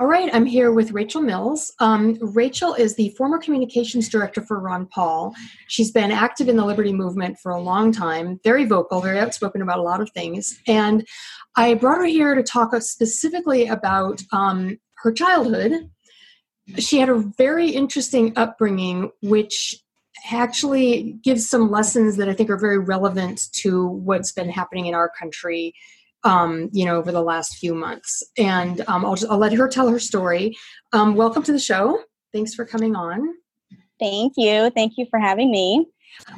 All right, I'm here with Rachel Mills. Um, Rachel is the former communications director for Ron Paul. She's been active in the liberty movement for a long time, very vocal, very outspoken about a lot of things. And I brought her here to talk specifically about um, her childhood. She had a very interesting upbringing, which actually gives some lessons that I think are very relevant to what's been happening in our country um, you know, over the last few months. And um, I'll, just, I'll let her tell her story. Um, welcome to the show. Thanks for coming on. Thank you. Thank you for having me.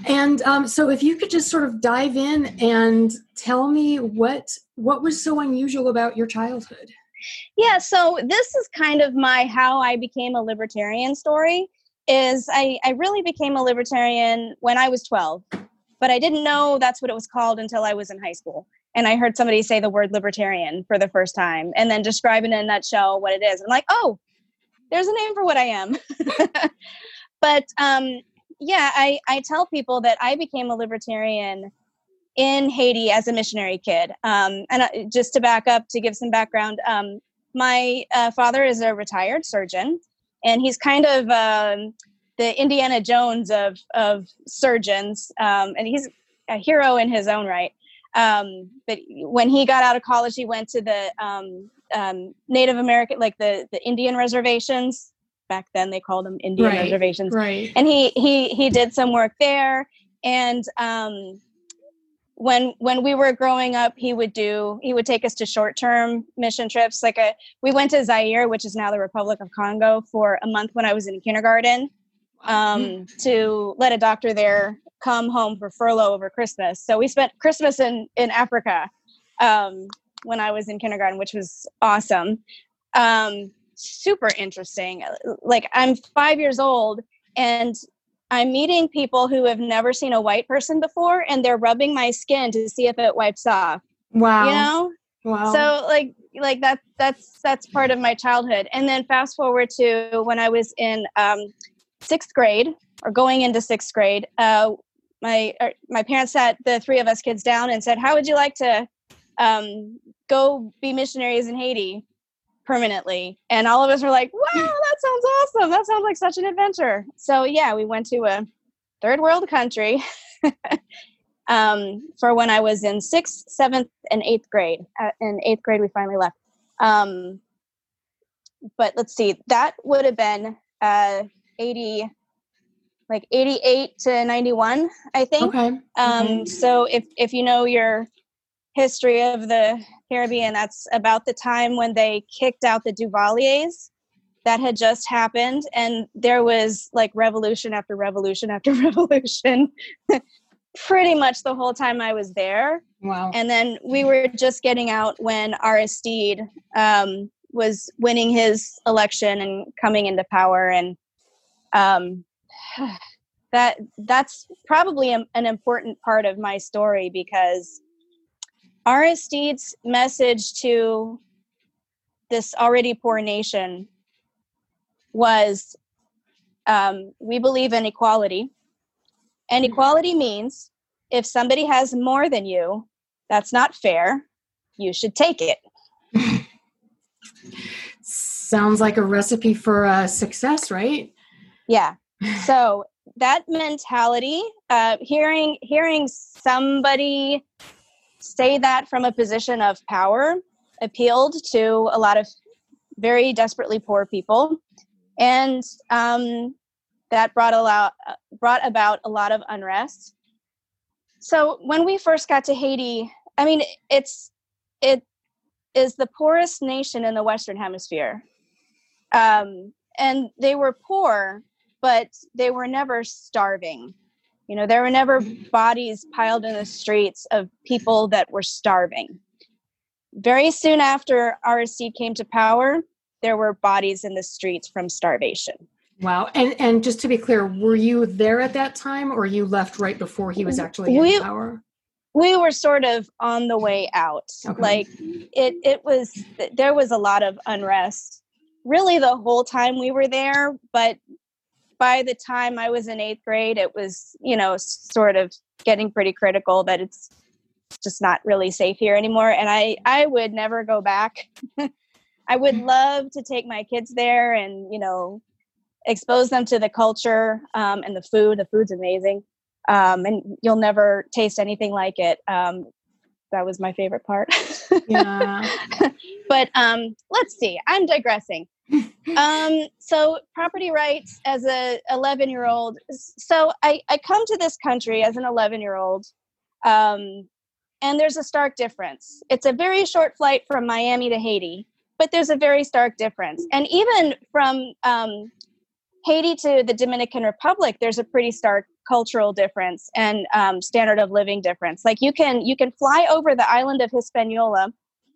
And um, so, if you could just sort of dive in and tell me what what was so unusual about your childhood. Yeah. So this is kind of my how I became a libertarian story. Is I, I really became a libertarian when I was 12, but I didn't know that's what it was called until I was in high school and I heard somebody say the word libertarian for the first time and then describe in a nutshell what it is. I'm like, oh, there's a name for what I am. but um, yeah, I, I tell people that I became a libertarian in Haiti as a missionary kid. Um, and just to back up, to give some background, um, my uh, father is a retired surgeon, and he's kind of um, the Indiana Jones of, of surgeons, um, and he's a hero in his own right. Um, but when he got out of college, he went to the um, um, Native American, like the the Indian reservations. Back then, they called them Indian right, reservations. Right. And he he he did some work there. And um, when when we were growing up, he would do he would take us to short term mission trips. Like a we went to Zaire, which is now the Republic of Congo, for a month when I was in kindergarten. Um, to let a doctor there come home for furlough over Christmas. So we spent Christmas in in Africa um, when I was in kindergarten, which was awesome. Um, super interesting. Like I'm five years old and I'm meeting people who have never seen a white person before, and they're rubbing my skin to see if it wipes off. Wow. You know. Wow. So like like that that's that's part of my childhood. And then fast forward to when I was in um, sixth grade or going into sixth grade, uh, my er, my parents sat the three of us kids down and said, "How would you like to um, go be missionaries in Haiti permanently?" And all of us were like, "Wow, that sounds awesome! That sounds like such an adventure." So yeah, we went to a third world country um, for when I was in sixth, seventh, and eighth grade. Uh, in eighth grade, we finally left. Um, but let's see, that would have been uh, eighty like 88 to 91 i think okay. um okay. so if if you know your history of the caribbean that's about the time when they kicked out the duvaliers that had just happened and there was like revolution after revolution after revolution pretty much the whole time i was there wow and then we were just getting out when aristide um, was winning his election and coming into power and um, that that's probably a, an important part of my story because Aristide's message to this already poor nation was um, we believe in equality. And equality means if somebody has more than you, that's not fair. You should take it. Sounds like a recipe for uh, success, right? Yeah. So that mentality, uh, hearing hearing somebody say that from a position of power, appealed to a lot of very desperately poor people, and um, that brought a lot brought about a lot of unrest. So when we first got to Haiti, I mean, it's it is the poorest nation in the Western Hemisphere, um, and they were poor but they were never starving. You know, there were never bodies piled in the streets of people that were starving. Very soon after Aristide came to power, there were bodies in the streets from starvation. Wow. And and just to be clear, were you there at that time or you left right before he was actually we, in power? We were sort of on the way out. Okay. Like it it was there was a lot of unrest really the whole time we were there, but by the time I was in eighth grade, it was, you know, sort of getting pretty critical that it's just not really safe here anymore. And I, I would never go back. I would love to take my kids there and you know expose them to the culture um, and the food. The food's amazing, um, and you'll never taste anything like it. Um, that was my favorite part. yeah. but um, let's see. I'm digressing. Um, so property rights as a 11 year old. So I, I come to this country as an 11 year old. Um, and there's a stark difference. It's a very short flight from Miami to Haiti, but there's a very stark difference. And even from um, Haiti to the Dominican Republic, there's a pretty stark cultural difference and um, standard of living difference. Like you can you can fly over the island of Hispaniola,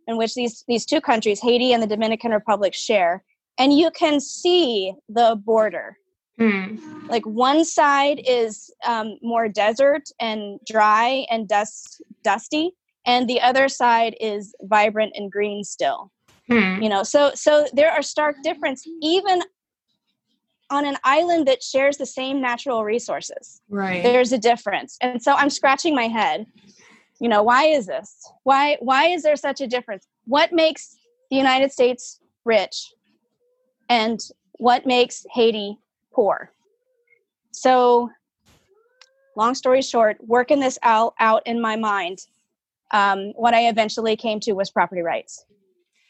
in which these these two countries, Haiti and the Dominican Republic, share, and you can see the border. Mm. Like one side is um, more desert and dry and dust dusty, and the other side is vibrant and green still. Hmm. You know, so so there are stark difference even on an island that shares the same natural resources. Right. There's a difference. And so I'm scratching my head. You know, why is this? Why why is there such a difference? What makes the United States rich and what makes Haiti poor? So long story short, working this out out in my mind, um, what I eventually came to was property rights.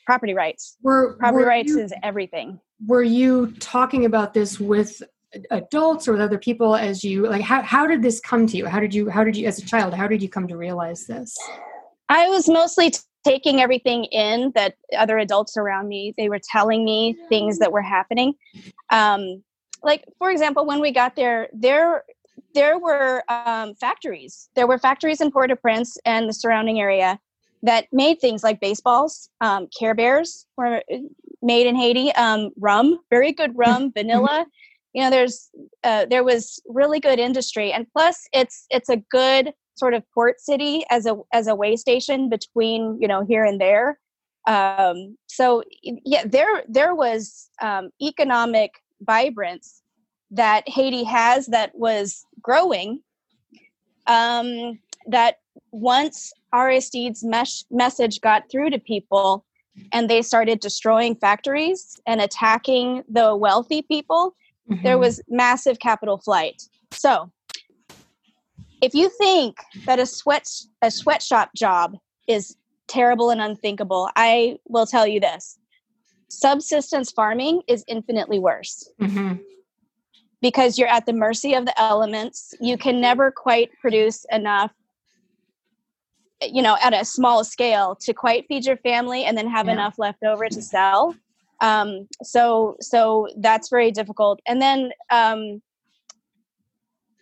Property rights. Were, property were rights you, is everything were you talking about this with adults or with other people as you like how, how did this come to you how did you how did you as a child how did you come to realize this i was mostly taking everything in that other adults around me they were telling me things that were happening um, like for example when we got there there there were um, factories there were factories in port-au-prince and the surrounding area that made things like baseballs um, care bears were made in Haiti. Um, rum, very good rum, vanilla. You know, there's uh, there was really good industry, and plus it's it's a good sort of port city as a as a way station between you know here and there. Um, so yeah, there there was um, economic vibrance that Haiti has that was growing. Um, that once Aristide's mesh- message got through to people, and they started destroying factories and attacking the wealthy people, mm-hmm. there was massive capital flight. So, if you think that a sweat a sweatshop job is terrible and unthinkable, I will tell you this: subsistence farming is infinitely worse. Mm-hmm. Because you're at the mercy of the elements. You can never quite produce enough you know at a small scale to quite feed your family and then have yeah. enough left over to sell um, so so that's very difficult and then um,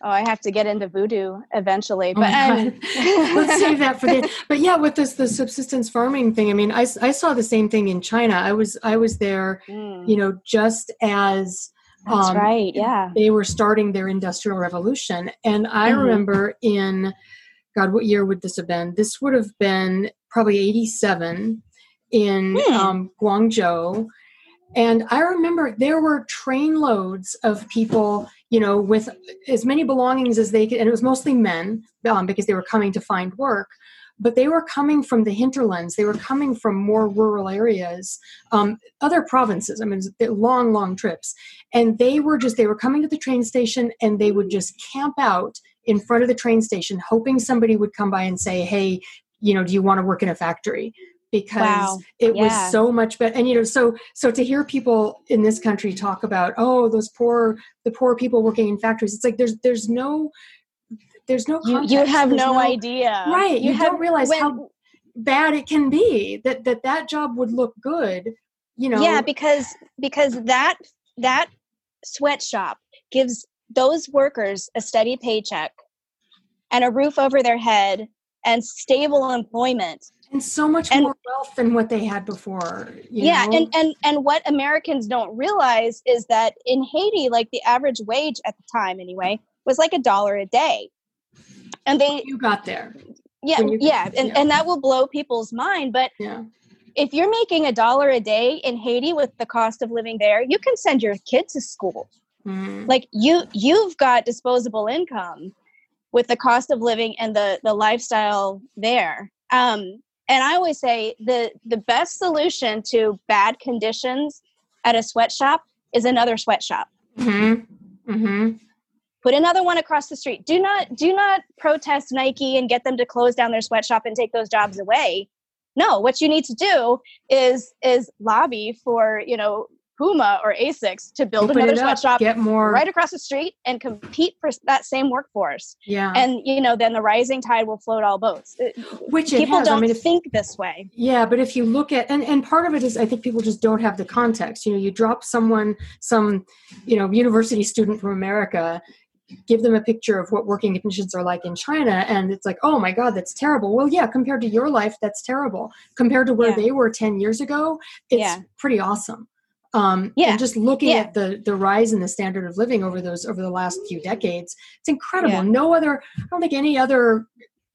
oh i have to get into voodoo eventually oh but oh let's save that for the but yeah with this the subsistence farming thing i mean i, I saw the same thing in china i was i was there mm. you know just as that's um, right yeah they were starting their industrial revolution and i mm-hmm. remember in God, what year would this have been? This would have been probably 87 in hmm. um, Guangzhou. And I remember there were trainloads of people, you know, with as many belongings as they could, and it was mostly men um, because they were coming to find work. But they were coming from the hinterlands. They were coming from more rural areas, um, other provinces. I mean, long, long trips. And they were just, they were coming to the train station and they would just camp out in front of the train station hoping somebody would come by and say hey you know do you want to work in a factory because wow. it yeah. was so much better and you know so so to hear people in this country talk about oh those poor the poor people working in factories it's like there's there's no there's no you, you have no, no, idea right you, you have, don't realize when, how bad it can be that that that job would look good you know yeah because because that that sweatshop gives those workers a steady paycheck and a roof over their head and stable employment and so much and, more wealth than what they had before yeah know? and and and what americans don't realize is that in haiti like the average wage at the time anyway was like a dollar a day and they you got there yeah yeah and, and that will blow people's mind but yeah if you're making a dollar a day in haiti with the cost of living there you can send your kid to school Mm-hmm. Like you you've got disposable income with the cost of living and the the lifestyle there. Um, and I always say the the best solution to bad conditions at a sweatshop is another sweatshop. Mm-hmm. Mm-hmm. Put another one across the street. Do not do not protest Nike and get them to close down their sweatshop and take those jobs away. No, what you need to do is is lobby for you know Puma or Asics to build Open another sweatshop Get more. right across the street and compete for that same workforce. Yeah. And you know, then the rising tide will float all boats. Which People don't I mean, if, think this way. Yeah, but if you look at and and part of it is I think people just don't have the context. You know, you drop someone some you know university student from America, give them a picture of what working conditions are like in China, and it's like, oh my god, that's terrible. Well, yeah, compared to your life, that's terrible. Compared to where Yeah. they were ten years ago, it's Yeah. pretty awesome. Um, Yeah. and just looking Yeah. at the the rise in the standard of living over those over the last few decades, it's incredible. Yeah. No other, I don't think any other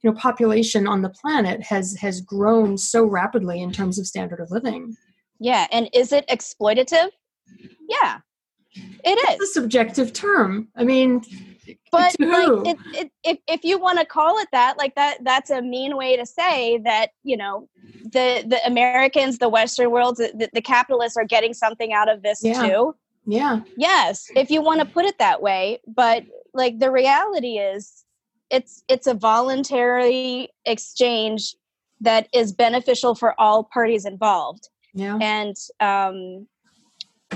you know population on the planet has has grown so rapidly in terms of standard of living Yeah. And is it exploitative? Yeah. It is. it's a subjective term i mean but like it, it, if, if you want to call it that like that that's a mean way to say that you know the the americans the western world the, the capitalists are getting something out of this Yeah. too. Yeah. Yes if you want to put it that way but like the reality is it's it's a voluntary exchange that is beneficial for all parties involved. Yeah. And um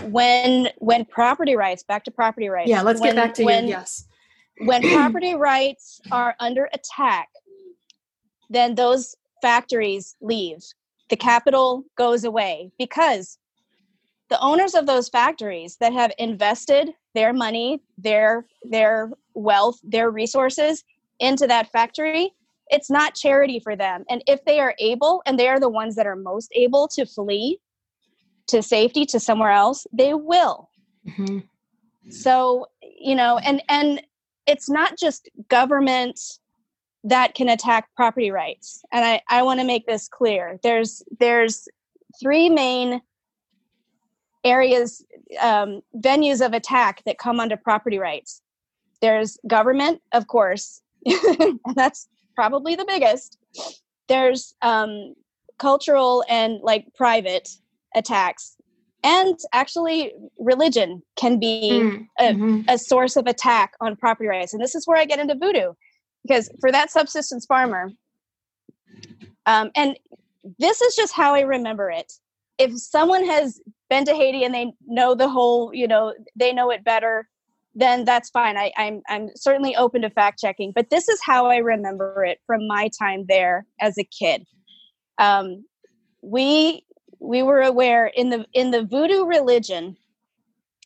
when when property rights back to property rights yeah let's when, get back to when, you yes when property rights are under attack, then those factories leave. The capital goes away because the owners of those factories that have invested their money, their their wealth, their resources into that factory, it's not charity for them. And if they are able, and they are the ones that are most able to flee to safety to somewhere else, they will Mhm. so you know and and it's not just government that can attack property rights. And i i want to make this clear. There's there's three main areas um, venues of attack that come under property rights. There's government of course and that's probably the biggest. There's um, cultural and like private attacks and actually religion can be Mm, uh, mhm. a source of attack on property rights. And this is where I get into voodoo. Because for that subsistence farmer, um, and this is just how I remember it. If someone has been to Haiti and they know the whole, you know, they know it better, then that's fine. I, I'm I'm certainly open to fact checking. But this is how I remember it from my time there as a kid. Um, we we were aware in the in the voodoo religion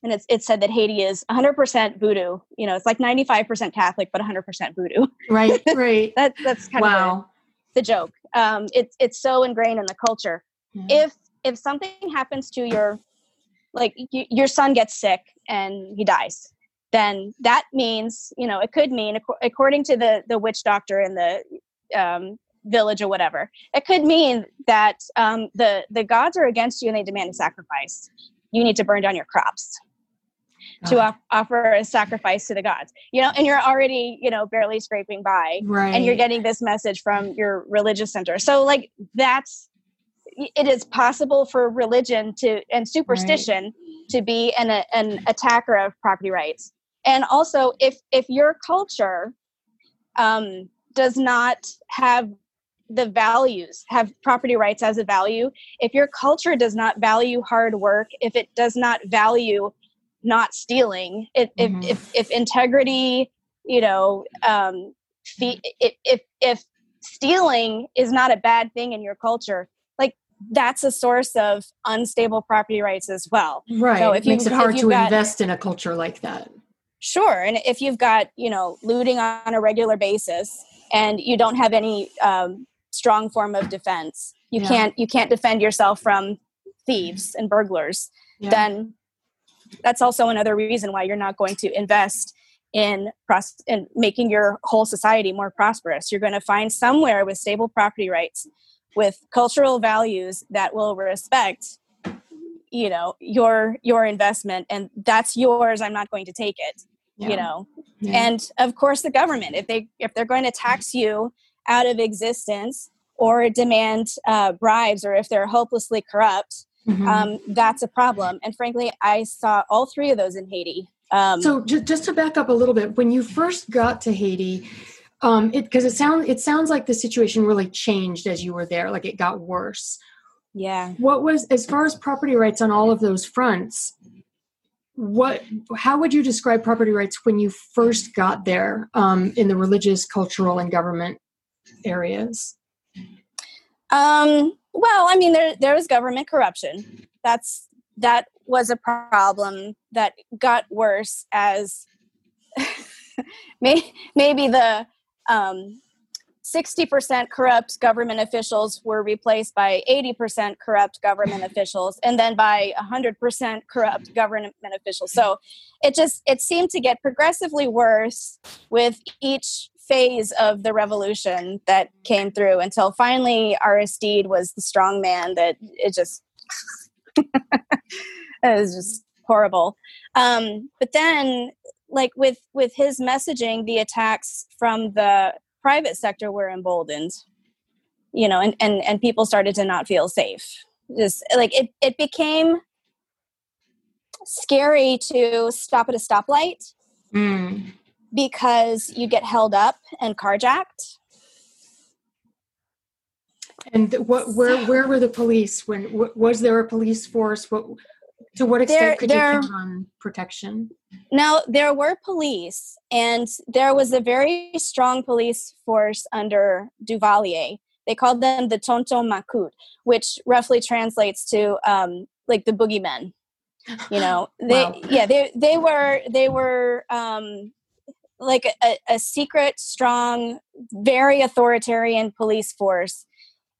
and it's it's said that Haiti is 100% voodoo. You know, it's like 95% Catholic, but 100% voodoo. right right That that's kind of the, the joke. Um, it's it's so ingrained in the culture. Yeah. If if something happens to your like y- your son gets sick and he dies, then that means you know it could mean ac- according to the the witch doctor in the um, village or whatever, it could mean that um, the the gods are against you and they demand a sacrifice. You need to burn down your crops to offer a sacrifice to the gods. You know, and you're already you know barely scraping by right and you're getting this message from your religious center. So like that's it is possible for religion to and superstition to be an, an attacker of property rights. And also if if your culture um, does not have the values have property rights as a value if your culture does not value hard work if it does not value not stealing if Mhm. if, if if integrity you know um if if if stealing is not a bad thing in your culture like that's a source of unstable property rights as well right so it if you- makes it hard to got- invest in a culture like that Sure. And if you've got, you know, looting on a regular basis and you don't have any um, strong form of defense, you Yeah. can't you can't defend yourself from thieves and burglars, Yeah. then that's also another reason why you're not going to invest in pros- in making your whole society more prosperous. You're going to find somewhere with stable property rights, with cultural values that will respect you know your your investment and that's yours i'm not going to take it Yeah. you know Yeah. and of course the government if they if they're going to tax you out of existence or demand uh, bribes or if they're hopelessly corrupt, mm-hmm. um, that's a problem. And frankly, I saw all three of those in Haiti. Um, so just, just to back up a little bit, when you first got to Haiti, um, it because it sounds it sounds like the situation really changed as you were there, like it got worse. Yeah. What was as far as property rights on all of those fronts? What? How would you describe property rights when you first got there um, in the religious, cultural, and government areas? Um, well, I mean, there there was government corruption. That's that was a problem that got worse as maybe the um, 60% corrupt government officials were replaced by 80% corrupt government officials and then by 100% corrupt government officials so it just it seemed to get progressively worse with each phase of the revolution that came through until finally aristide was the strong man that it just it was just horrible um, but then like with with his messaging the attacks from the private sector were emboldened you know and and, and people started to not feel safe just like it it became scary to stop at a stoplight mm. Because you get held up and carjacked and what where where were the police when was there a police force what to what extent there, could there, you count on protection? Now, there were police, and there was a very strong police force under Duvalier. They called them the Tonton Macoute, which roughly translates to um, like the boogeymen. You know, they wow. yeah they they were they were um, like a, a secret, strong, very authoritarian police force,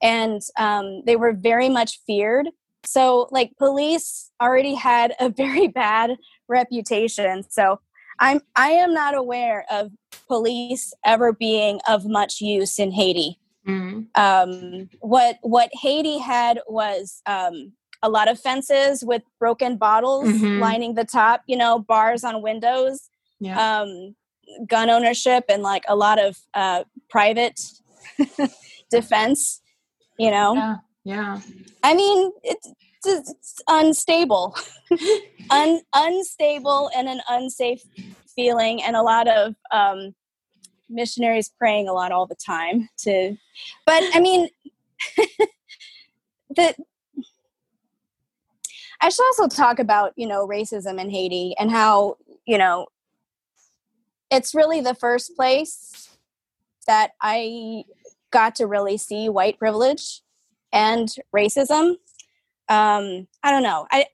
and um, they were very much feared so, like, police already had a very bad reputation. So, I'm I am not aware of police ever being of much use in Haiti. Mm. Um, what what Haiti had was um, a lot of fences with broken bottles mm-hmm. lining the top. You know, bars on windows. Yeah. Um, gun ownership and like a lot of uh, private defense. You know. Yeah. Yeah. I mean, it's, it's unstable, Un, unstable, and an unsafe feeling, and a lot of um, missionaries praying a lot all the time. To, but I mean, the. I should also talk about you know racism in Haiti and how you know it's really the first place that I got to really see white privilege and racism. Um, I don't know. I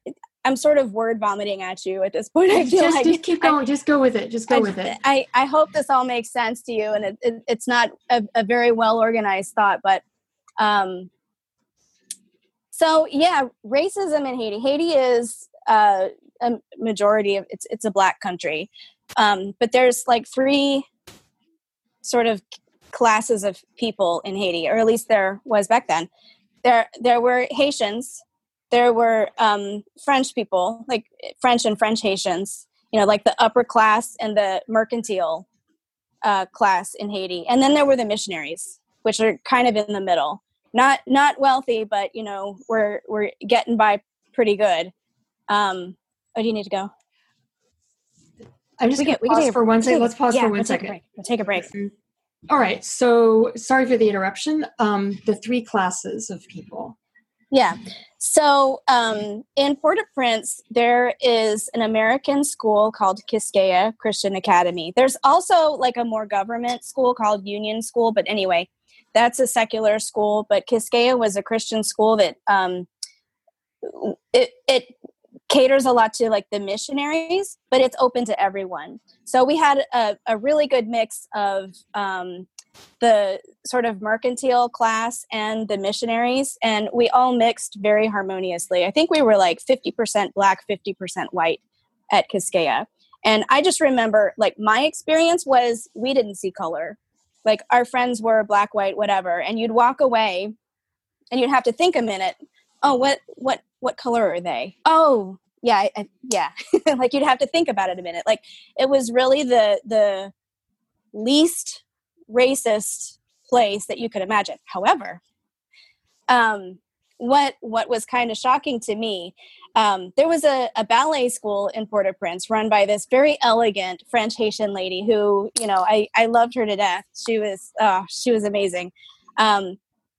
I'm sort of word vomiting at you at this point. I feel just, like just keep going. I, just go with it. Just go I, with it. I, I hope this all makes sense to you, and it, it, it's not a, a, very well organized thought, but um, so yeah, racism in Haiti. Haiti is uh, a majority of it's it's a black country, um, but there's like three sort of classes of people in Haiti, or at least there was back then there there were Haitians, there were um, French people, like French and French Haitians, you know, like the upper class and the mercantile uh, class in Haiti, and then there were the missionaries, which are kind of in the middle, not not wealthy, but you know, we're we're getting by pretty good. Um, oh, do you need to go? I'm just we can, we can pause for one second. Let's pause yeah, for one we'll second. Take we'll take a break. All right. So sorry for the interruption. Um, the three classes of people. Yeah. So um, in Port-au-Prince, there is an American school called Quisqueya Christian Academy. There's also like a more government school called Union School, but anyway, that's a secular school. But Quisqueya was a Christian school that um, it, it caters a lot to like the missionaries, but it's open to everyone. So we had a, a really good mix of um, the sort of mercantile class and the missionaries, and we all mixed very harmoniously. I think we were like 50% black, 50% white at Quisqueya. And I just remember, like, my experience was we didn't see color. Like, our friends were black, white, whatever. And you'd walk away and you'd have to think a minute oh what what what color are they oh yeah I, I, yeah like you'd have to think about it a minute like it was really the the least racist place that you could imagine however um, what what was kind of shocking to me, um, there was a, a ballet school in Port-au-Prince run by this very elegant French Haitian lady who, you know, I, I loved her to death. She was oh, she was amazing. Um,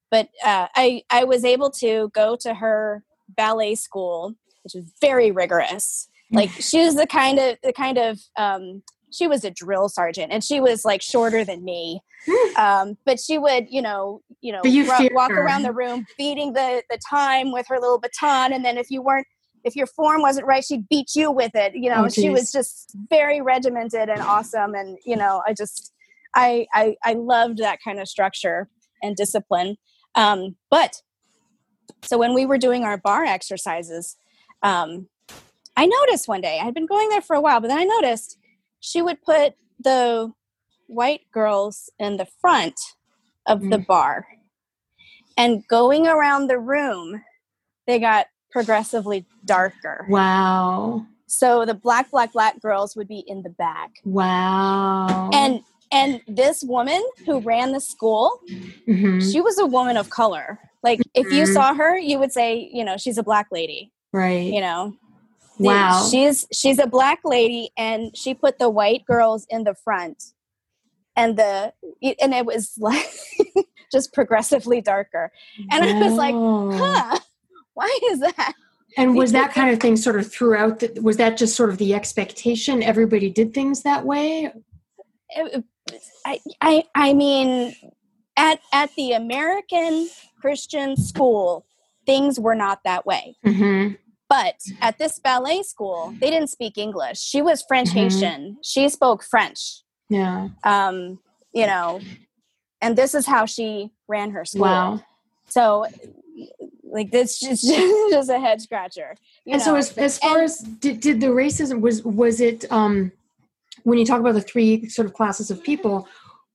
but uh, I I was able to go to her ballet school, which was very rigorous. Like she was the kind of the kind of um, she was a drill sergeant and she was like shorter than me um, but she would you know you know you walk her. around the room beating the the time with her little baton and then if you weren't if your form wasn't right she'd beat you with it you know Oh, she was just very regimented and awesome and you know i just i i, I loved that kind of structure and discipline um, but so when we were doing our bar exercises um, i noticed one day i had been going there for a while but then i noticed she would put the white girls in the front of the Mm. bar and going around the room they got progressively darker Wow. so the black black black girls would be in the back Wow. and and this woman who ran the school Mhm. she was a woman of color like if you Mhm. saw her you would say you know she's a black lady right. you know wow. she's she's a black lady and she put the white girls in the front and the and it was like just progressively darker and i was like huh why is that And was that kind of thing sort of throughout? The, was that just sort of the expectation? Everybody did things that way. I, I i mean at at the american christian school things were not that way Mm-hmm. But at this ballet school they didn't speak english she was french Mhm. haitian she spoke french Yeah. um, you know, and this is how she ran her school. Wow. So, like, this just just a head scratcher. and so know. as, as far And- as did, did the racism was was it um when you talk about the three sort of classes of people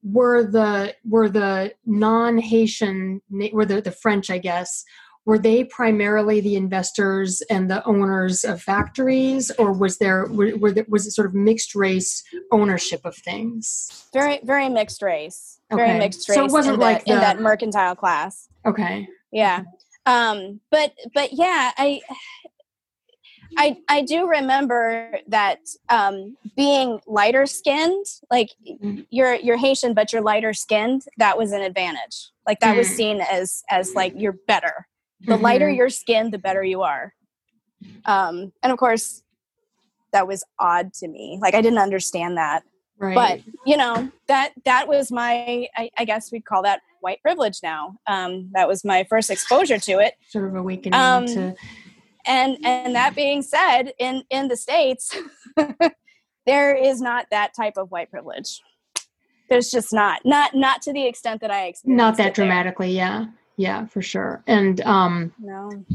were the were the non-haitian were the, the french i guess were they primarily the investors and the owners of factories or was there were, were there, was it sort of mixed race ownership of things very very mixed race, very mixed race So it wasn't in like that, in that mercantile class. okay Yeah, um, but but yeah, I. I, I do remember that um, being lighter skinned, like Mhm. you're you're Haitian, but you're lighter skinned. That was an advantage. Like that was Mm. seen as as like you're better. The lighter Mhm. your skin the better you are. Um and of course that was odd to me. Like i didn't understand that. Right. but you know that that was my I, I guess we'd call that white privilege now. Um that was my first exposure to it. Sort of awakening um, to and and that being said in in the states there is not that type of white privilege. There's just not not not to the extent that i experienced not that dramatically yeah yeah for sure and um no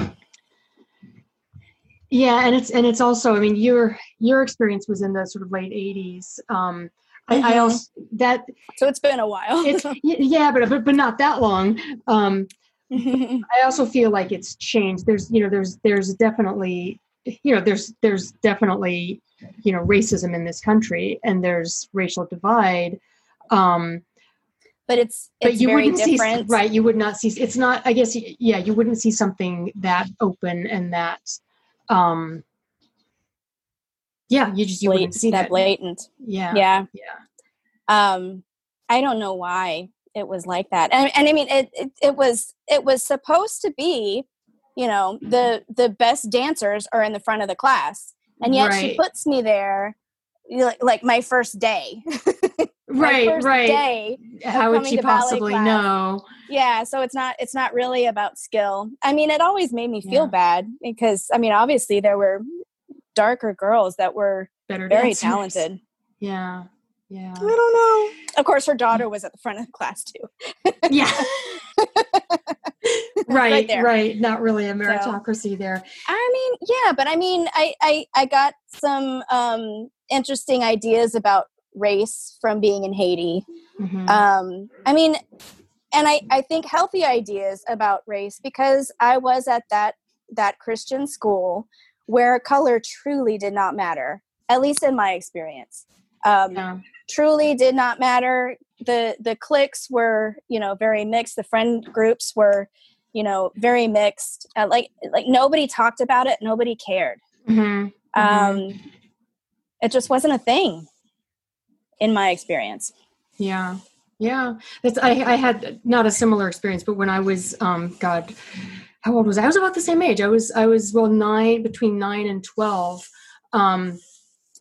Yeah, and it's and it's also. I mean, your your experience was in the sort of late '80s. Um, I, I Mhm. also that so it's been a while it's yeah, but but but not that long. Um, I also feel like it's changed. There's you know there's there's definitely you know there's there's definitely you know racism in this country and there's racial divide. Um, but it's but you very wouldn't see different right. You would not see. It's not. I guess yeah. You wouldn't see something that open and that. Um, yeah, you just you wouldn't see that that. blatant Yeah. yeah Yeah. um i don't know why it was like that and, and i mean it, it it was it was supposed to be you know the the best dancers are in the front of the class and yet she puts me there like, like my first day Right. first Right. day How would she possibly class. know? yeah so it's not it's not really about skill i mean it always made me feel Yeah. bad because i mean obviously there were darker girls that were Better very dancers. talented Yeah. Yeah. I don't know. Of course, her daughter was at the front of the class too. Yeah. Right. there. Right. Not really a meritocracy there. I mean, yeah, but I mean, I I, I got some um, interesting ideas about race from being in Haiti. Mhm. Um, I mean, and I I think healthy ideas about race because I was at that that Christian school where color truly did not matter, at least in my experience. Um, yeah. truly did not matter. The the cliques were, you know, very mixed. The friend groups were, you know, very mixed. Uh, like like nobody talked about it, nobody cared. Mm-hmm. Um, it just wasn't a thing in my experience. Yeah. Yeah. That's I, I had not a similar experience, but when I was um God, how old was I? I was about the same age. I was I was well nine between nine and twelve. Um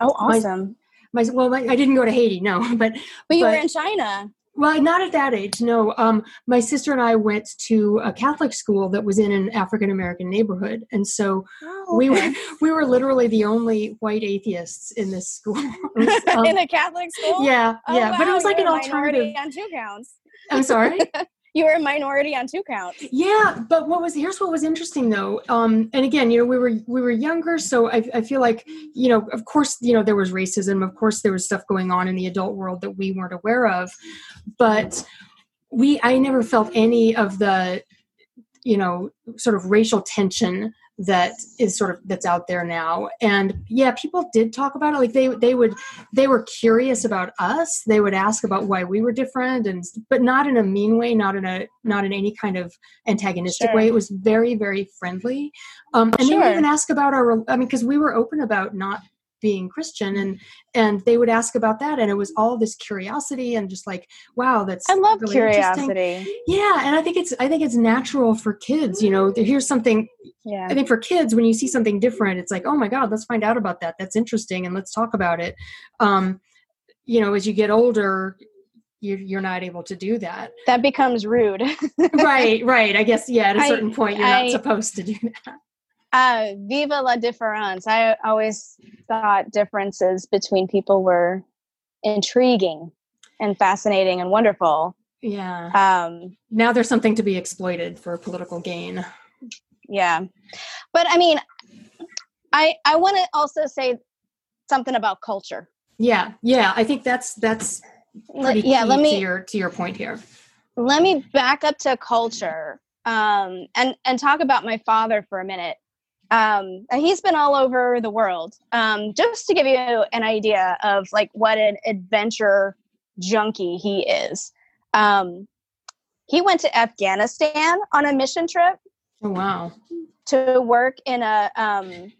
Oh awesome. My, my well my, I didn't go to Haiti, no, but But you were in China. Well, not at that age. No. Um, my sister and I went to a Catholic school that was in an African American neighborhood, and so Oh, we were we were literally the only white atheists in this school. Was, um, in a Catholic school. yeah, Oh, yeah, but it was like an alternative. on two counts. I'm sorry. You were a minority on two counts. Yeah, but what was here's what was interesting though, um, and again, you know, we were we were younger, so I, I feel like you know, of course, you know, there was racism, of course, there was stuff going on in the adult world that we weren't aware of, but we I never felt any of the, you know, sort of racial tension that is sort of that's out there now. And yeah people did talk about it. Like they they would they were curious about us. They would ask about why we were different and but not in a mean way not in a not in any kind of antagonistic Sure. way. It was very very friendly. Um and they would even ask about our i mean because we were open about not being christian and and they would ask about that and it was all this curiosity and just like wow that's I love really curiosity. yeah and i think it's i think it's natural for kids you know here's something Yeah. I think for kids, when you see something different, it's like, oh my God, let's find out about that. That's interesting, and let's talk about it. Um, you know, as you get older, you're, not able to do that. That becomes rude. right, right. I guess, yeah, at a certain point, you're I- not supposed to do that. Uh, viva la difference. I always thought differences between people were intriguing and fascinating and wonderful. Yeah. Um, Now there's something to be exploited for political gain. yeah, but I mean, I I want to also say something about culture. Yeah, yeah. I think that's that's pretty yeah, let to me your to your point here. let me back up to culture um, and and talk about my father for a minute. Um, and he's been all over the world. Um, just to give you an idea of like what an adventure junkie he is. Um, he went to Afghanistan on a mission trip Oh wow. to work in a um,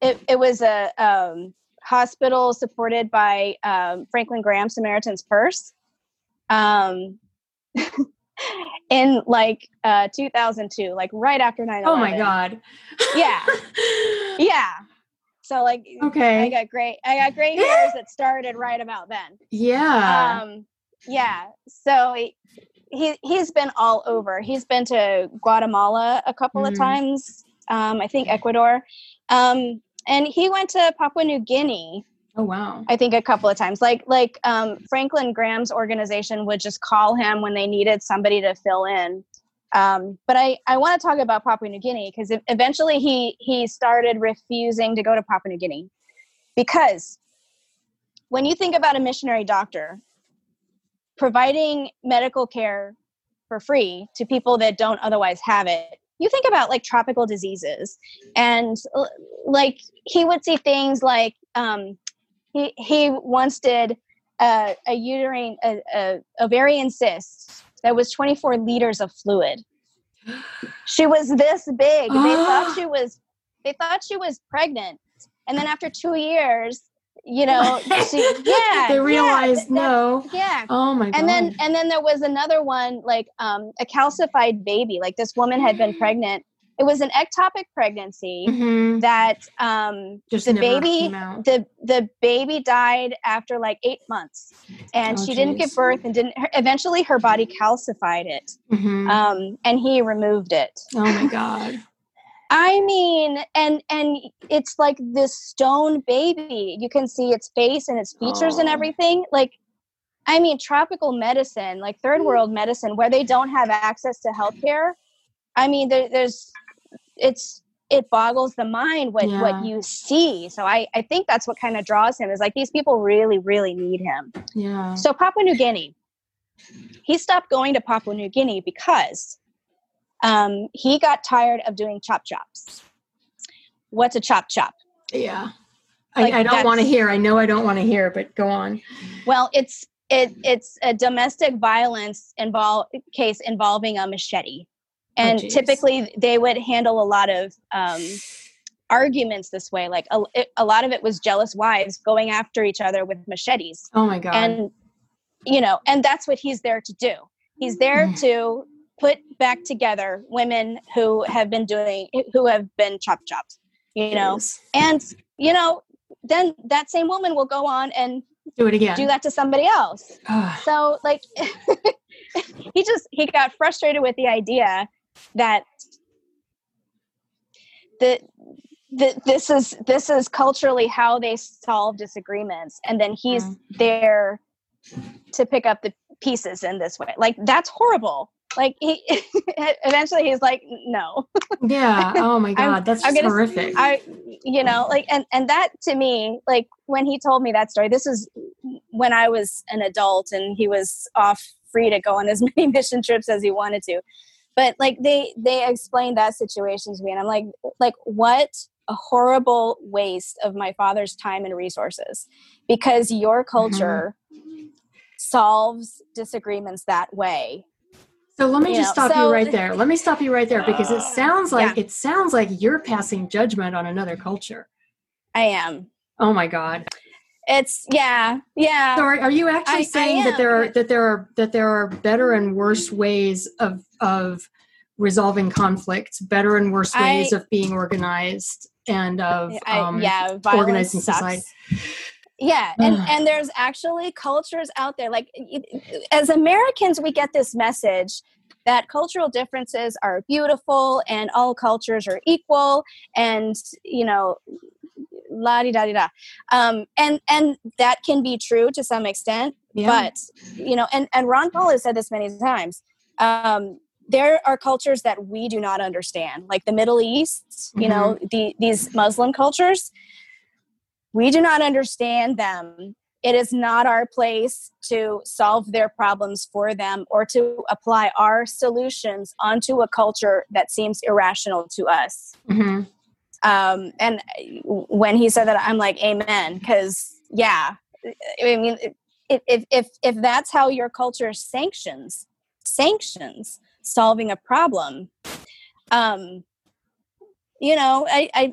it, it was a um, hospital supported by um, Franklin Graham Samaritan's Purse um, in like uh, 2002, like right after 9 Oh my God. Yeah. Yeah. So like okay I got great I got great hairs that started right about then. Yeah. Um yeah. So he, he he's been all over. He's been to Guatemala a couple Mhm. of times. Um I think Ecuador. Um and he went to Papua New Guinea oh wow. I think a couple of times. Like like um, Franklin Graham's organization would just call him when they needed somebody to fill in. Um, but I, I want to talk about Papua New Guinea because eventually he he started refusing to go to Papua New Guinea because when you think about a missionary doctor providing medical care for free to people that don't otherwise have it you think about like tropical diseases and like he would see things like um, he he once did a, a uterine a, a ovarian cyst that was 24 liters of fluid. She was this big. They thought she was they thought she was pregnant. And then after two years you know she yeah they yeah, realized that- no. yeah. Oh my god. and then and then there was another one like um a calcified baby. Like this woman had been pregnant it was an ectopic pregnancy Mhm. that um Just the baby the the baby died after like eight months and Oh, she didn't give birth and didn't her- eventually her body calcified it Mhm. um and he removed it oh my god. i mean and and it's like this stone baby you can see its face and its features and Oh. everything like i mean tropical medicine like third world medicine where they don't have access to healthcare i mean there, there's it's it boggles the mind what Yeah. what you see so i i think that's what kind of draws him is like these people really really need him Yeah. so Papua New Guinea, he stopped going to Papua New Guinea because um, he got tired of doing chop chops. What's a chop chop? Yeah. Like, I, I don't want to hear. I know I don't want to hear, but go on. Well, it's it it's a domestic violence involve case involving a machete. And geez. typically they would handle a lot of um, arguments this way like a, it- a lot of it was jealous wives going after each other with machetes Oh my god. and you know and that's what he's there to do he's there Mm. to put back together women who have been doing who have been chopped chopped you know Yes. and you know then that same woman will go on and do it again. do that to somebody else so like he just he got frustrated with the idea that the, the this is this is culturally how they solve disagreements and then he's Mm. there to pick up the pieces in this way like that's horrible like he eventually he's like no yeah. Oh my god. That's I'm gonna- horrific. I, you know, like, and and that to me, like, when he told me that story, this is when I was an adult and he was off free to go on as many mission trips as he wanted to. But like, they they explained that situation to me, and I'm like, like, what a horrible waste of my father's time and resources, because your mm-hmm. culture solves disagreements that way. So let me You just know, stop so- you right there. Let me stop you right there because it sounds like Yeah. it sounds like you're passing judgment on another culture. I am. Oh my god. It's yeah, yeah. So are, are you actually I- I saying that there are that there are that there are better and worse ways of of resolving conflicts, better and worse I- ways of being organized and of I, um, yeah, organizing sucks. society. Yeah, and and there's actually cultures out there like as Americans we get this message that cultural differences are beautiful and all cultures are equal and you know la di da di da. Um and and that can be true to some extent Yeah. but you know and and ron paul has said this many times um there are cultures that we do not understand like the middle east you know the these muslim cultures. We do not understand them. It is not our place to solve their problems for them or to apply our solutions onto a culture that seems irrational to us. Mhm. Um, and when he said that i'm like amen because yeah i mean if, if if if that's how your culture sanctions sanctions solving a problem um you know i i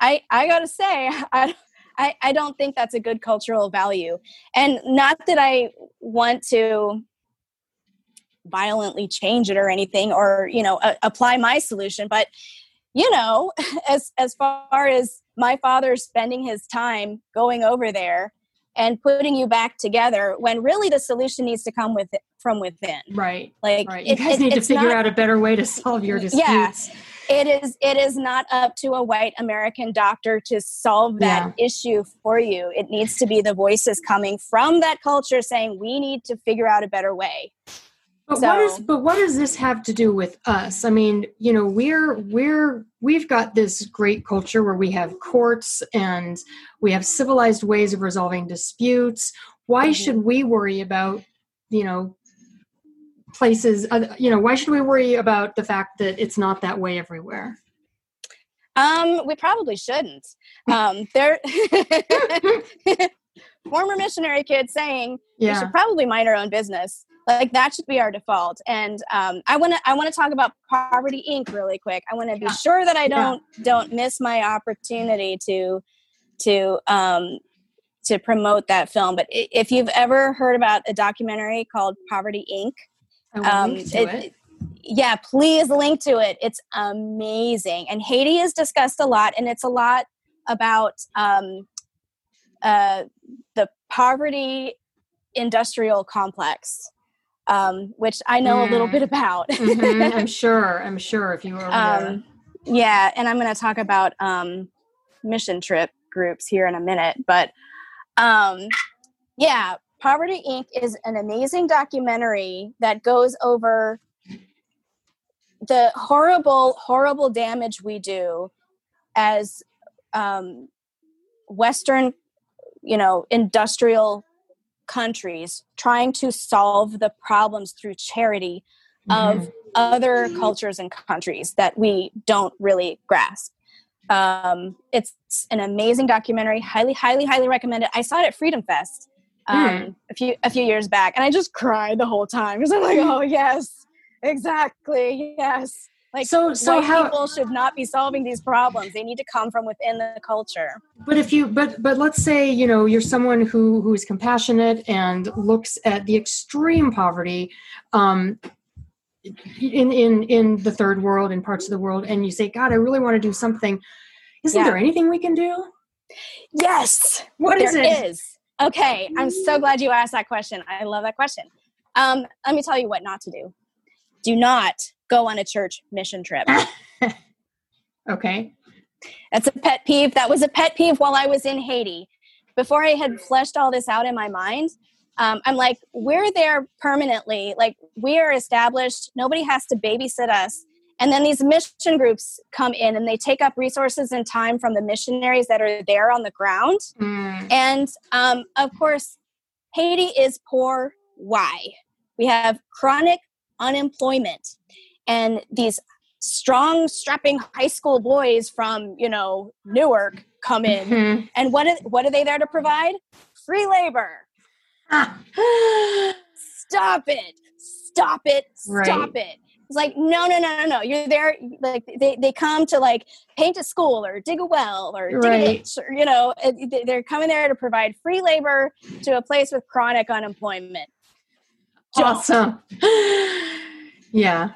i, I gotta say i I, I don't think that's a good cultural value. And not that I want to violently change it or anything or, you know, a- apply my solution, but you know, as as far as my father spending his time going over there and putting you back together when really the solution needs to come with from within. Right. Like Right. You it- guys it- need to figure not- out a better way to solve your Yeah. disputes. it is it is not up to a white american doctor to solve that issue for you it needs to be the voices coming from that culture saying we need to figure out a better way But what is but what does this have to do with us? I mean, you know, we're we're we've got this great culture where we have courts and we have civilized ways of resolving disputes. Why Mhm. should we worry about, you know, places uh, you know, why should we worry about the fact that it's not that way everywhere? um we probably shouldn't um there former missionary kid saying we should probably mind our own business like that should be our default. And um, i want to i want to talk about poverty inc really quick. I want to be sure that i don't don't miss my opportunity to to um to promote that film. But if you've ever heard about a documentary called poverty inc um, it- it. yeah please link to it. It's amazing. And haiti is discussed a lot and it's a lot about um, uh, the poverty industrial complex um, which i know a little Mm. bit about Mhm, I'm sure. I'm sure if you were um, yeah and i'm going to talk about um, mission trip groups here in a minute but um, yeah poverty inc is an amazing documentary that goes over the horrible horrible damage we do as um, western you know industrial countries trying to solve the problems through charity Mhm. of other cultures and countries that we don't really grasp. Um, it's an amazing documentary. Highly, highly, highly recommend it. I saw it at Freedom Fest um, Hmm. a few a few years back, and I just cried the whole time because I'm like, oh yes, exactly. Yes. Like so, so how people should not be solving these problems. They need to come from within the culture. But if you, but but let's say you know you're someone who who is compassionate and looks at the extreme poverty, um, in in in the third world in parts of the world, and you say, God, I really want to do something. Isn't Yeah. there anything we can do? Yes. What is There it? is. Okay, I'm so glad you asked that question. I love that question. Um, let me tell you what not to do. Do not go on a church mission trip. Okay. That's a pet peeve. That was a pet peeve while I was in Haiti. Before I had fleshed all this out in my mind, um, I'm like, we're there permanently. Like, we are established. Nobody has to babysit us. And then these mission groups come in and they take up resources and time from the missionaries that are there on the ground. Mm, And um, of course, Haiti is poor. Why? We have chronic unemployment, and these strong, strapping high school boys from you know Newark come in, mhm. and what is, what are they there to provide? Free labor. Ah, Stop it! Stop it! Stop Right. it! It's like no, no, no, no, no. You're there. Like they, they come to like paint a school or dig a well or dig Right. a ditch. Or, you know, they- they're coming there to provide free labor to a place with chronic unemployment. Don't. awesome. yeah.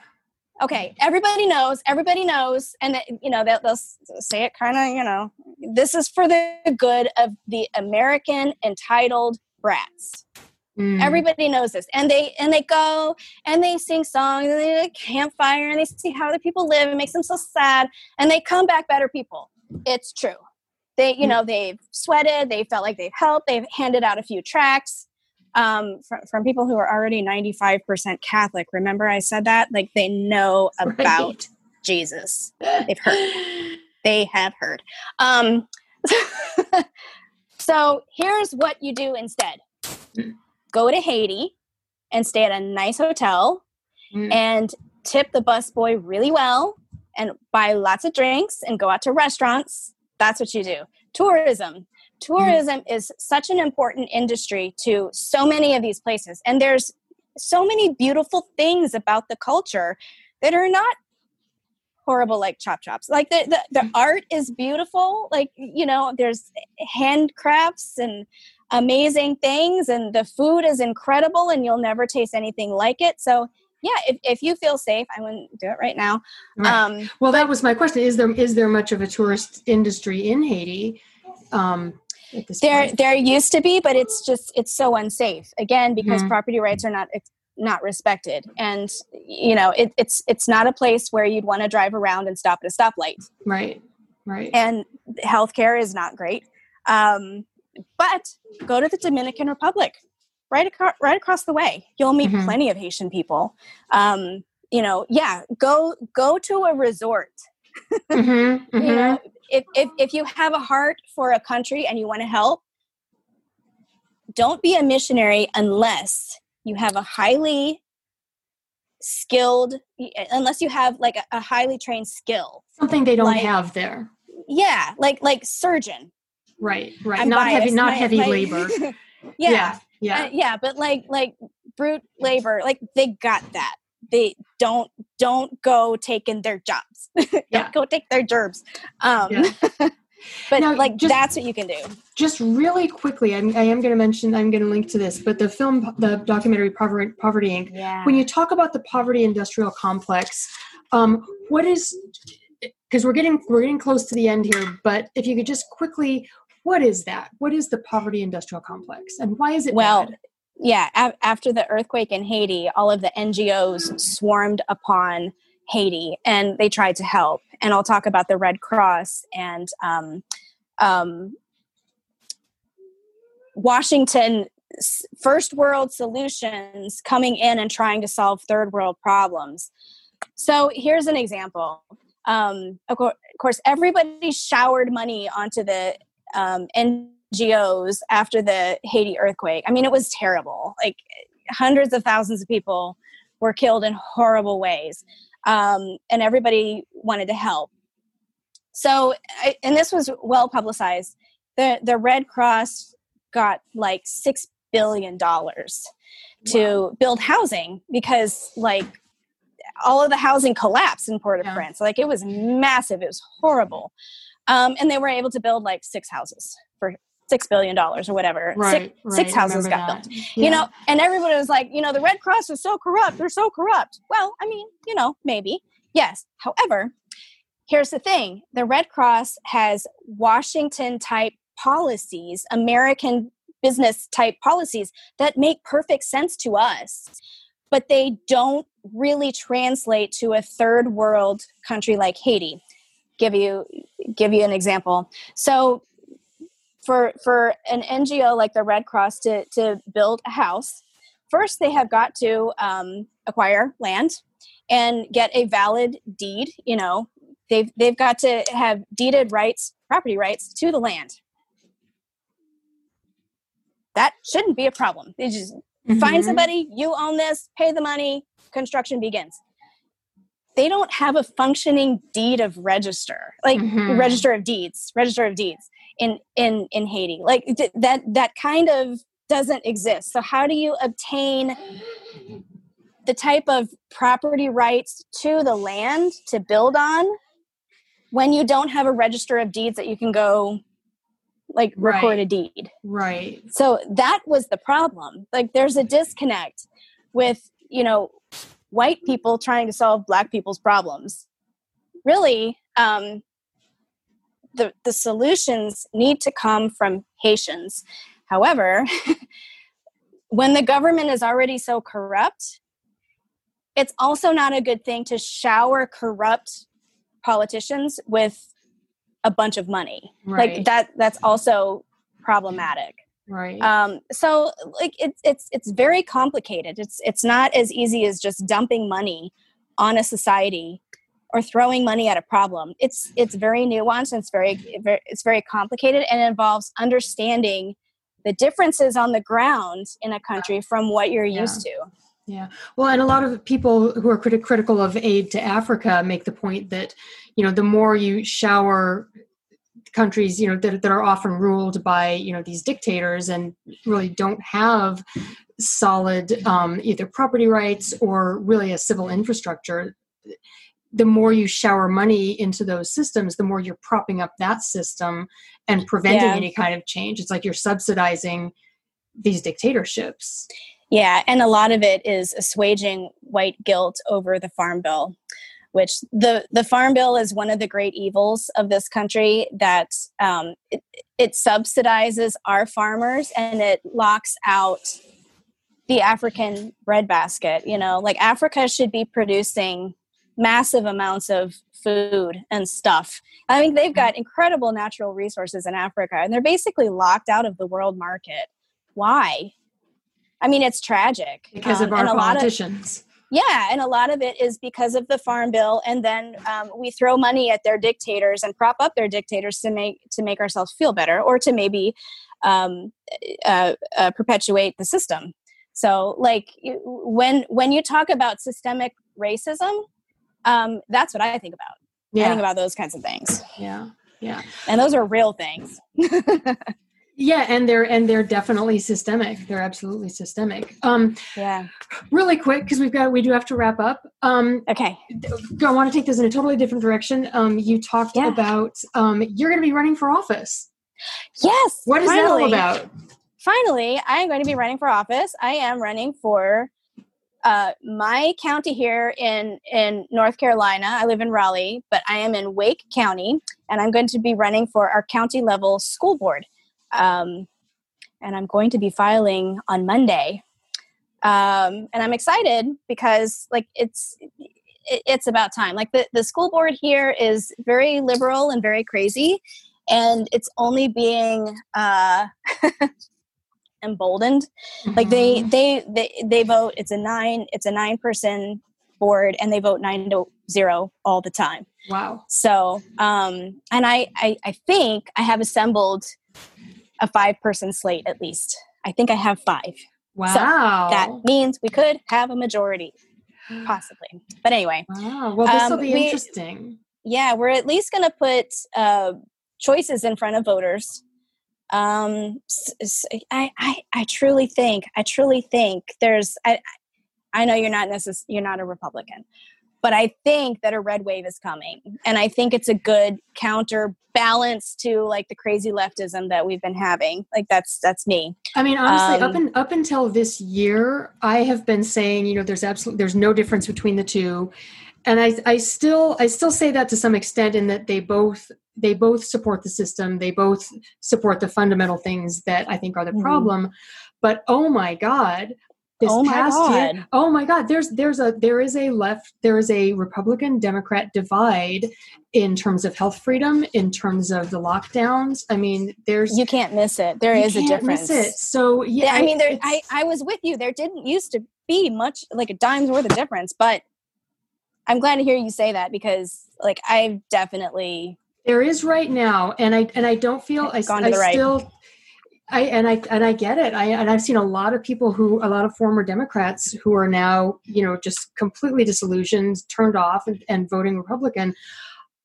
Okay, everybody knows. Everybody knows, and you know they'll, they'll say it kind of. You know, this is for the good of the American entitled brats. Mm. Everybody knows this, and they and they go and they sing songs and they like campfire and they see how other people live. It makes them so sad, and they come back better people. It's true. They, you Mm. know, they've sweated. They felt like they've helped. They've handed out a few tracts um, from from people who are already ninety five percent Catholic. Remember, I said that. Like they know about Right. Jesus. They've heard. They have heard. Um, so here's what you do instead go to Haiti and stay at a nice hotel Mm. and tip the busboy really well and buy lots of drinks and go out to restaurants. That's what you do. Tourism. Tourism is such an important industry to so many of these places. And there's so many beautiful things about the culture that are not horrible like chop chops like the, the, the art is beautiful like you know there's handcrafts and amazing things and the food is incredible and you'll never taste anything like it so yeah if, if you feel safe i wouldn't do it right now Right. um well, that was my question. Is there is there much of a tourist industry in Haiti? Um, there point? there used to be but it's just it's so unsafe again because Mhm. property rights are not not respected and you know it, it's it's not a place where you'd want to drive around and stop at a stoplight Right. Right. and healthcare is not great. Um, but go to the Dominican Republic, right across right across the way. You'll meet Mhm. plenty of Haitian people. Um, you know, yeah, go go to a resort. Mhm, You know, if, if if you have a heart for a country and you want to help, don't be a missionary unless you have a highly skilled unless you have like a, a highly trained skill Something they don't like- have there. yeah like like surgeon Right. Right. I'm not heavy. Not My- heavy my- labor. yeah, Yeah. Yeah. uh, yeah, but like like brute labor, like they got that. They don't don't go taking their jobs. don't Yeah. go take their gerbs. Um, Yeah. but Now, like just- that's what you can do. just really quickly, I'm, I am going to mention. I'm going to link to this, but the film, the documentary Poverty, Poverty Inc. Yeah. when you talk about the poverty industrial complex um, what is because we're getting we're getting close to the end here but if you could just quickly what is that what is the poverty industrial complex and why is it Well, bad? Yeah, a- after the earthquake in Haiti, all of the NGOs swarmed upon Haiti and they tried to help. And I'll talk about the Red Cross and um, um, Washington first world solutions coming in and trying to solve third world problems. So here's an example. Um, of, cour- of course, everybody showered money onto the um, NGOs after the Haiti earthquake. I mean, it was terrible. Like hundreds of thousands of people were killed in horrible ways, um, and everybody wanted to help. So, I, and this was well publicized. the The Red Cross got like six billion dollars to build housing because, like, all of the housing collapsed in Port-au-Prince. Yeah. Like it was massive. It was horrible. Um, and they were able to build like six houses six billion dollars or whatever. Right, six, right. six houses got that. built. Yeah. You know, and everybody was like, you know, the Red Cross is so corrupt. They're so corrupt. Well, I mean, you know, maybe yes. However, here's the thing: the Red Cross has Washington type policies, American business type policies that make perfect sense to us but they don't really translate to a third world country like Haiti. Give you give you an example. So for for an NGO like the Red Cross to to build a house, first they have got to um, acquire land and get a valid deed. You know, they've they've got to have deeded rights, property rights to the land. That shouldn't be a problem. They just mm-hmm. find somebody, you own this, pay the money, construction begins they don't have a functioning deed of register like mm-hmm. register of deeds register of deeds in in in haiti. Like th- that that kind of doesn't exist. So how do you obtain the type of property rights to the land to build on when you don't have a register of deeds that you can go like record right. a deed? Right. So that was the problem. Like there's a disconnect with you know white people trying to solve black people's problems. Really, um, the, the solutions need to come from Haitians. However, when the government is already so corrupt, it's also not a good thing to shower corrupt politicians with a bunch of money. Right. Like that that's also problematic right um so like it's it's it's very complicated it's it's not as easy as just dumping money on a society or throwing money at a problem it's it's very nuanced and it's very, very it's very complicated and involves understanding the differences on the ground in a country from what you're yeah. used to yeah. Well, and a lot of people who are crit- critical of aid to Africa make the point that, you know, the more you shower countries you know that, that are often ruled by you know these dictators and really don't have solid um, either property rights or really a civil infrastructure the more you shower money into those systems the more you're propping up that system and preventing yeah. any kind of change it's like you're subsidizing these dictatorships yeah and a lot of it is assuaging white guilt over the farm bill which the the farm bill is one of the great evils of this country that um, it, it subsidizes our farmers and it locks out the African breadbasket. You know, like Africa should be producing massive amounts of food and stuff. I mean, they've got incredible natural resources in Africa, and they're basically locked out of the world market. Why? I mean, it's tragic because um, of our politicians. Of, yeah, and a lot of it is because of the farm bill, and then um, we throw money at their dictators and prop up their dictators to make to make ourselves feel better, or to maybe um, uh, uh, perpetuate the system. So, like when when you talk about systemic racism, um, that's what I think about. Yeah. I think about those kinds of things. Yeah, yeah, and those are real things. yeah and they're and they're definitely systemic. They're absolutely systemic. Um yeah. really quick because we've got we do have to wrap up. Um okay. i want to take this in a totally different direction. Um you talked yeah. about um you're going to be running for office. Yes what is finally, that all about? Finally i am going to be running for office. I am running for uh, my county here in in North Carolina, I live in Raleigh, but I am in Wake County, and I'm going to be running for our county level school board. Um, and I'm going to be filing on Monday. Um, and I'm excited because like it's it, it's about time. Like the, the school board here is very liberal and very crazy, and it's only being uh, emboldened. Mm-hmm. Like they, mm-hmm. they they they vote. It's a nine. It's a nine person board, and they vote nine to zero all the time. Wow. So, um, and I, I I think I have assembled a five person slate at least. I think I have five. Wow. So that means we could have a majority, possibly. But anyway. Wow. Well, this will um, be we, interesting. Yeah, we're at least going to put uh, choices in front of voters. Um, I, I, I truly think, I truly think there's, I, I know you're not necess- you're not a Republican, but I think that a red wave is coming. And I think it's a good counterbalance to like the crazy leftism that we've been having. Like that's that's me. I mean, honestly, um, up and up until this year, I have been saying, you know, there's absolutely there's no difference between the two. And I, I still I still say that to some extent in that they both they both support the system. They both support the fundamental things that I think are the mm-hmm. problem. But oh my God, this oh past God. year, oh my God, there's there's a there is a left there is a Republican Democrat divide in terms of health freedom, in terms of the lockdowns. I mean, there's you can't miss it. There is a difference. So yeah, I mean, there I I was with you. There didn't used to be much like a dime's worth of difference, but I'm glad to hear you say that because like I've definitely there is right now, and I and I don't feel I, I right. still I and I and I get it. I and I've seen a lot of people who a lot of former Democrats who are now, you know, just completely disillusioned, turned off and, and voting Republican.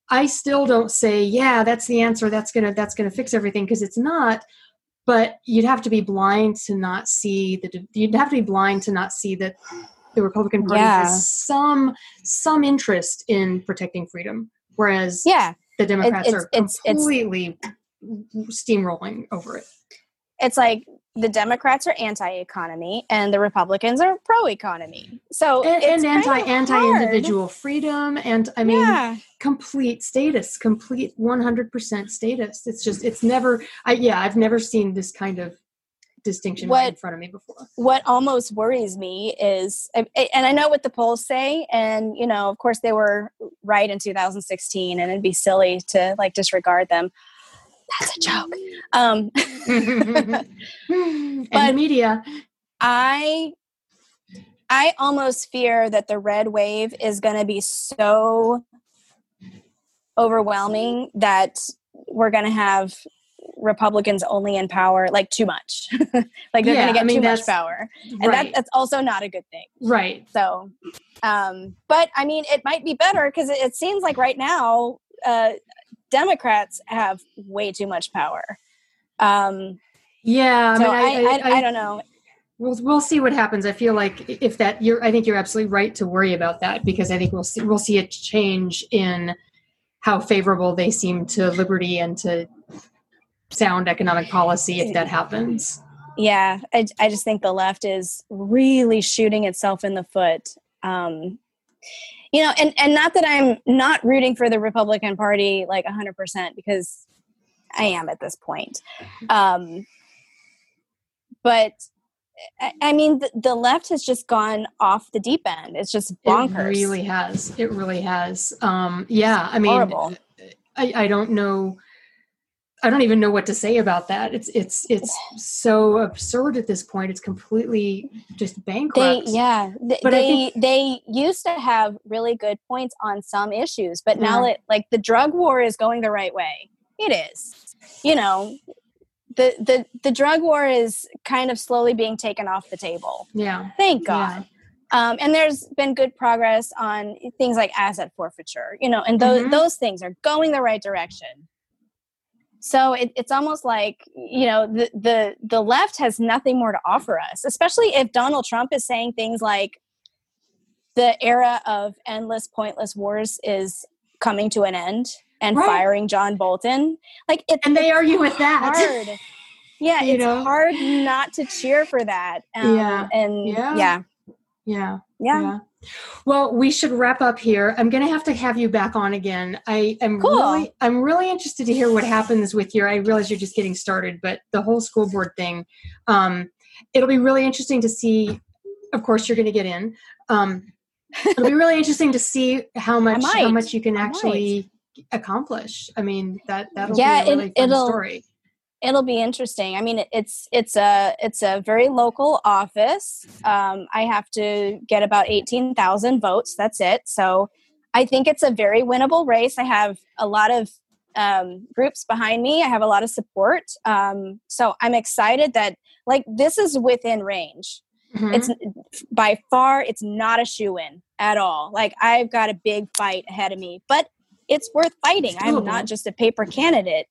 I still don't say, yeah, that's the answer. That's gonna that's gonna fix everything because it's not. But you'd have to be blind to not see the. You'd have to be blind to not see that the Republican Party yeah. has some some interest in protecting freedom, whereas yeah, the Democrats it, it's, are completely it's, steamrolling over it it's like the Democrats are anti-economy and the Republicans are pro-economy. So and, and anti anti individual freedom and I mean yeah. complete status, complete one hundred percent status. It's just it's never. I yeah, I've never seen this kind of distinction what, right in front of me before. What almost worries me is, and I know what the polls say, and you know, of course, they were right in 2016, and it'd be silly to like disregard them that's a joke. Um, but media. I I almost fear that the red wave is going to be so overwhelming that we're going to have Republicans only in power like too much. like they're yeah, going to get I mean, too much power. And right. that, that's also not a good thing. Right. So, um, but I mean, it might be better because it, it, seems like right now, uh, Democrats have way too much power. Um, yeah, so I, mean, I, I, I, I don't know. We'll we'll see what happens. I feel like if that you're, I think you're absolutely right to worry about that because I think we'll see we'll see a change in how favorable they seem to liberty and to sound economic policy if that happens. Yeah, I, I just think the left is really shooting itself in the foot. Um, you know and and not that i'm not rooting for the republican party like 100% because i am at this point um but I mean, the, the, left has just gone off the deep end. It's just bonkers. It really has. It really has. Um, yeah, I mean, I, I don't know I don't even know what to say about that. It's it's it's so absurd at this point. It's completely just bankrupt. They, yeah, but they think, they used to have really good points on some issues, but now yeah. it like the drug war is going the right way. It is. You know, the the the drug war is kind of slowly being taken off the table. Yeah. Thank God. Yeah. Um, and there's been good progress on things like asset forfeiture, you know, and those mm-hmm. those things are going the right direction so it, it's almost like you know the, the the left has nothing more to offer us especially if donald trump is saying things like the era of endless pointless wars is coming to an end and right. firing john bolton like it, and they argue with that hard. yeah you it's know? hard not to cheer for that um, yeah and yeah yeah yeah, yeah. yeah. Well, we should wrap up here. I'm going to have to have you back on again. I am cool. really, I'm really interested to hear what happens with your. I realize you're just getting started, but the whole school board thing, um, it'll be really interesting to see. Of course, you're going to get in. Um, it'll be really interesting to see how much how much you can actually accomplish. I mean, that that'll yeah, be a really it, fun story it'll be interesting. I mean it's it's a it's a very local office. Um, i have to get about 18000 votes. That's it. So i think it's a very winnable race. I have a lot of um, groups behind me. I have a lot of support. Um, so i'm excited that like this is within range. Mm-hmm. it's by far it's not a shoo in at all. Like i've got a big fight ahead of me but it's worth fighting. I'm not just a paper candidate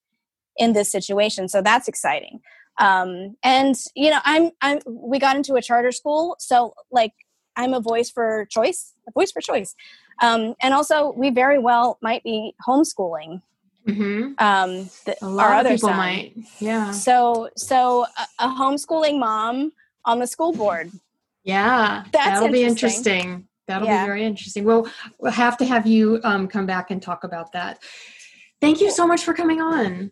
in this situation. So that's exciting. Um, and you know, I'm I'm we got into a charter school, so like I'm a voice for choice, a voice for choice. Um, and also, we very well might be homeschooling. Mm-hmm. Um, the, A lot our of other people son. might. Yeah. So, so a, a homeschooling mom on the school board. Yeah. That's That'll be interesting. interesting. That'll Yeah. be very interesting. Well, we'll have to have you um, come back and talk about that. Thank you so much for coming on.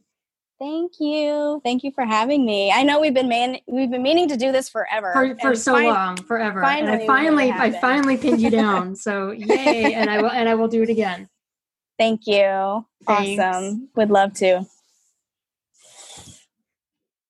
Thank you, thank you for having me. I know we've been man we've been meaning to do this forever For, for so fin- long, forever. and I finally made it finally, I finally pinned you down. So yay! and I will, and I will do it again. Thank you. Thanks. Awesome. Would love to.